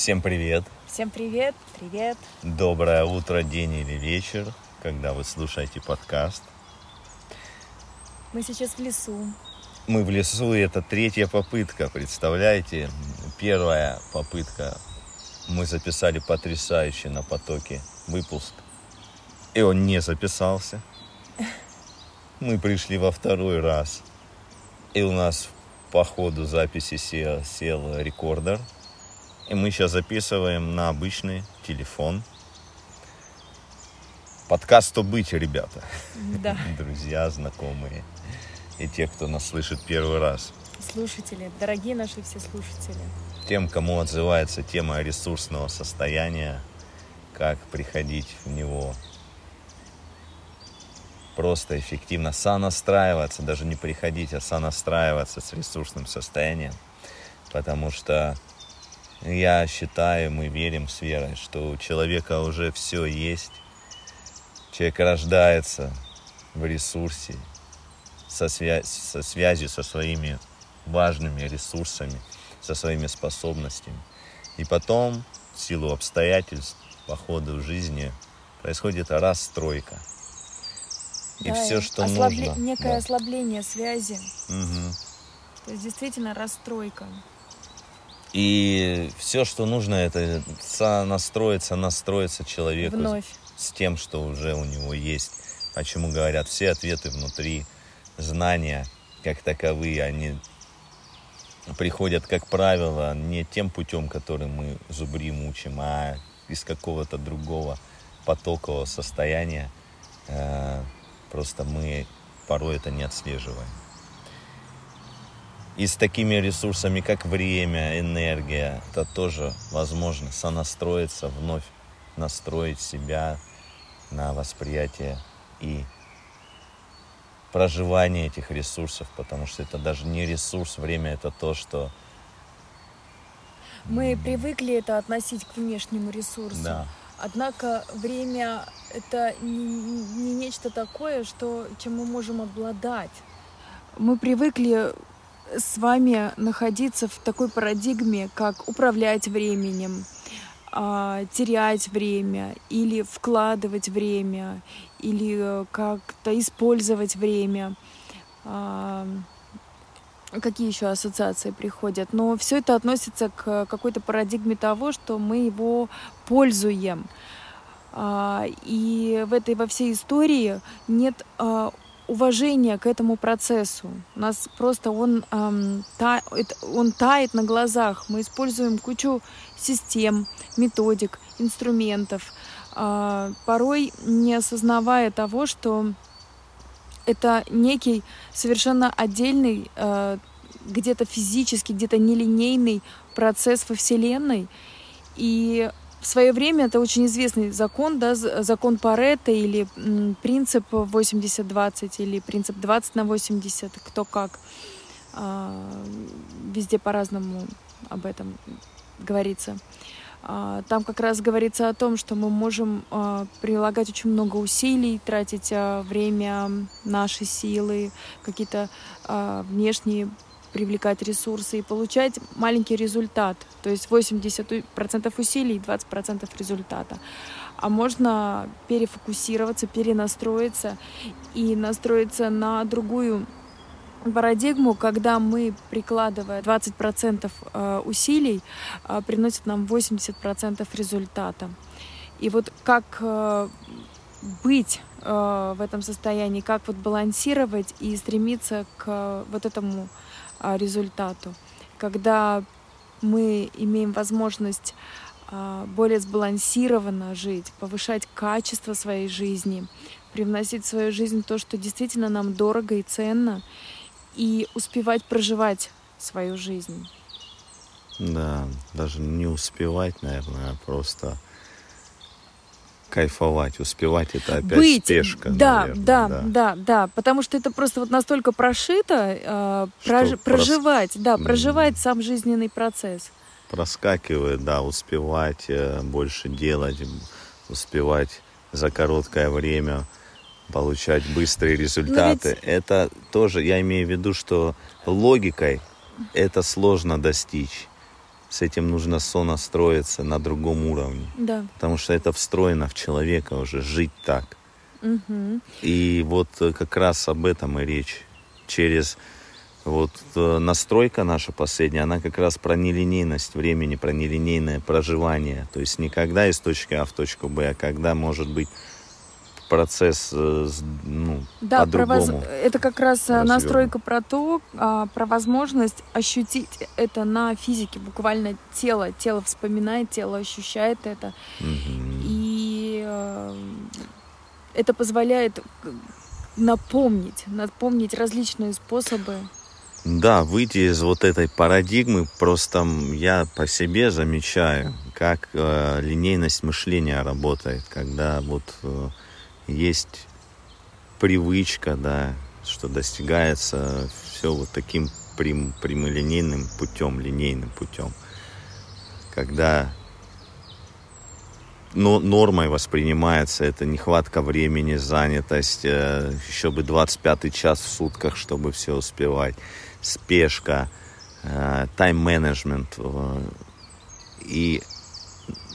Всем привет! Всем привет, привет. Доброе утро, день или вечер, когда вы слушаете подкаст. Мы сейчас в лесу. Мы в лесу, и это третья попытка, представляете? Первая попытка. Мы записали потрясающе на потоке выпуск. И он не записался. Мы пришли во второй раз. И у нас по ходу записи сел, сел рекордер. И мы сейчас записываем на обычный телефон. Подкаст «То быть», ребята. Да. Друзья, знакомые. И те, кто нас слышит первый раз. Слушатели, дорогие наши все слушатели. Тем, кому отзывается тема ресурсного состояния, как приходить в него просто эффективно сонастраиваться, даже не приходить, а сонастраиваться с ресурсным состоянием. Потому что я считаю, мы верим с верой, что у человека уже все есть. Человек рождается в ресурсе, со, свя- со связью со своими важными ресурсами, со своими способностями. И потом, в силу обстоятельств, по ходу жизни, происходит расстройка. И Да, все, что ослабле- нужно. Некое да. ослабление связи. Мгм. То есть действительно расстройка. И все, что нужно, это настроиться, настроиться человеку Вновь. с тем, что уже у него есть. Почему говорят, все ответы внутри, знания как таковые, они приходят, как правило, не тем путем, которым мы зубрим, учим, а из какого-то другого потокового состояния. Э, Просто мы порой это не отслеживаем. И с такими ресурсами, как время, энергия, это тоже возможно сонастроиться, вновь настроить себя на восприятие и проживание этих ресурсов, потому что это даже не ресурс, время это то, что Мы привыкли это относить к внешнему ресурсу. да, Однако время это не, не нечто такое, что, чем мы можем обладать. Мы привыкли с вами находиться в такой парадигме, как управлять временем, а, терять время или вкладывать время, или как-то использовать время. А, Какие еще ассоциации приходят? Но все это относится к какой-то парадигме того, что мы его пользуем. А, И в этой во всей истории нет уважения к этому процессу. У нас просто он, ам, та- он тает на глазах. Мы используем кучу систем, методик, инструментов, а, порой не осознавая того, что это некий совершенно отдельный, э, где-то физический, где-то нелинейный процесс во Вселенной. И в свое время это очень известный закон, да, закон Паретта или принцип 80-20 или принцип 20 на 80, кто как. А, Везде по-разному об этом говорится. А, Там как раз говорится о том, что мы можем а, прилагать очень много усилий, тратить время, наши силы, какие-то внешние привлекать ресурсы и получать маленький результат. То есть 80% усилий, 20% результата. А можно перефокусироваться, перенастроиться и настроиться на другую парадигму, когда мы, прикладывая 20% э, усилий, э, приносит нам 80% результата. И вот как э, быть в этом состоянии, как вот балансировать и стремиться к э, вот этому э, результату, когда мы имеем возможность э, более сбалансированно жить, повышать качество своей жизни, привносить в свою жизнь то, что действительно нам дорого и ценно, и успевать проживать свою жизнь. да, даже не успевать, наверное, а просто кайфовать, успевать это опять Быть, спешка, да, наверное, да, да, да, потому что это просто вот настолько прошито, э, прож- прос- проживать, да, М. проживать сам жизненный процесс. проскакивает, да, успевать э, больше делать, успевать за короткое время получать быстрые результаты. Это тоже, я имею в виду, что логикой это сложно достичь. С этим нужно сонастроиться на другом уровне. Да. Потому что это встроено в человека уже, жить так. Угу. И вот э, как раз об этом и речь. Через вот э, настройка наша последняя, она как раз про нелинейность времени, про нелинейное проживание. То есть не когда из точки А в точку Б, а когда может быть процесс э, ну, да, по-другому. Воз... Это как раз развернут. настройка про то, а, про возможность ощутить это на физике, буквально тело. Тело вспоминает, тело ощущает это. Угу. И э, это позволяет напомнить, напомнить различные способы. Да, выйти из вот этой парадигмы, просто я по себе замечаю, как э, линейность мышления работает, когда вот э, есть привычка, да, что достигается все вот таким прям, прямолинейным путем, линейным путем. Когда но нормой воспринимается это нехватка времени, занятость, э, еще бы 25 час в сутках, чтобы все успевать, спешка, э, тайм-менеджмент. Э, и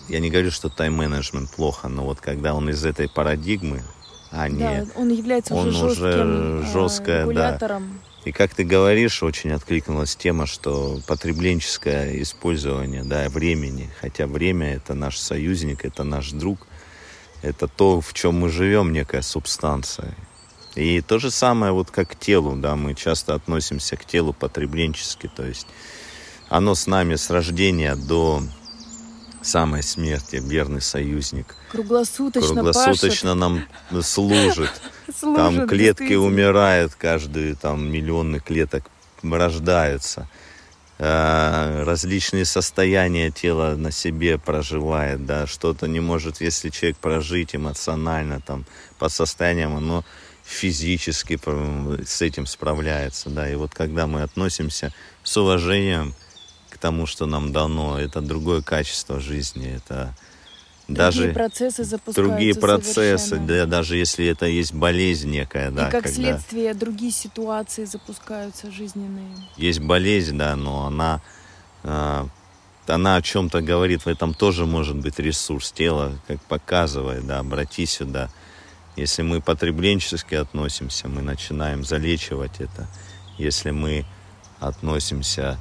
я не говорю, что тайм-менеджмент плохо, но вот когда он из этой парадигмы, а не... Да, он является он уже жестким уже жесткое, регулятором. Да. И как ты говоришь, очень откликнулась тема, что потребленческое использование да, времени, хотя время это наш союзник, это наш друг, это то, в чем мы живем, некая субстанция. И то же самое вот как к телу, да, мы часто относимся к телу потребленчески, то есть оно с нами с рождения до самой смерти, верный союзник. Круглосуточно Круглосуточно пашет. нам служит. Служит, Там клетки умирают, каждые там миллионы клеток рождаются. А, Различные состояния тела на себе проживает, да, что-то не может, если человек прожить эмоционально, там, по состояниям, оно физически с этим справляется, да, и вот когда мы относимся с уважением тому, что нам дано, это другое качество жизни, это Другие даже процессы запускаются другие процессы, совершенно. да, даже если это есть болезнь некая, да, И как когда следствие другие ситуации запускаются жизненные. есть болезнь, да, но она, э, она о чем-то говорит, в этом тоже может быть ресурс тела, как показывает, да, обрати сюда. Если мы потребленчески относимся, мы начинаем залечивать это. Если мы относимся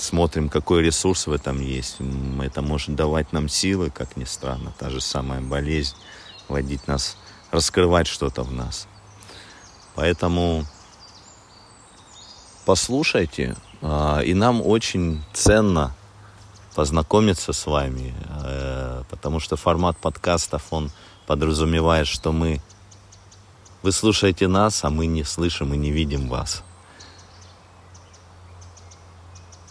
смотрим, какой ресурс в этом есть. Это может давать нам силы, как ни странно. Та же самая болезнь, водить нас, раскрывать что-то в нас. Поэтому послушайте, а, и нам очень ценно познакомиться с вами, э, потому что формат подкастов, он подразумевает, что мы, вы слушаете нас, а мы не слышим и не видим вас.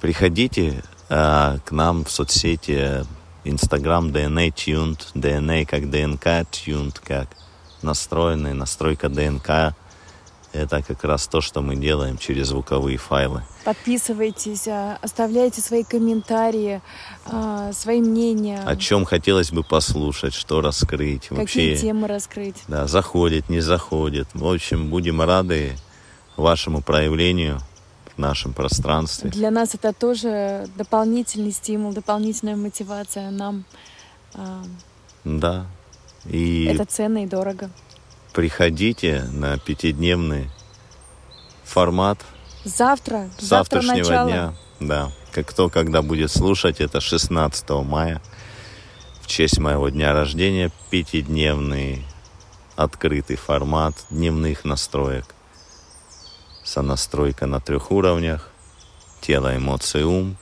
Приходите э, к нам в соцсети Instagram DNA Tuned, DNA как ДНК, Tuned как настроенный, настройка ДНК. Это как раз то, что мы делаем через звуковые файлы. Подписывайтесь, а, оставляйте свои комментарии, а, свои мнения, О чем хотелось бы послушать, что раскрыть. какие Вообще, темы раскрыть. да, заходит, не заходит. В общем, будем рады вашему проявлению в нашем пространстве. Для нас это тоже дополнительный стимул, дополнительная мотивация. Нам а, Да. И это ценно и дорого. приходите на пятидневный формат завтра завтрашнего начало. дня. Да. Как кто когда будет слушать, это 16 мая. В честь моего дня рождения пятидневный открытый формат дневных настроек. Сонастройка на трех уровнях. Тело, эмоции, ум.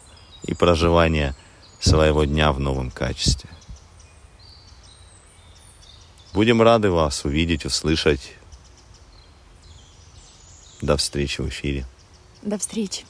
И проживание своего дня в новом качестве. Будем рады вас увидеть, услышать. До встречи в эфире. До встречи.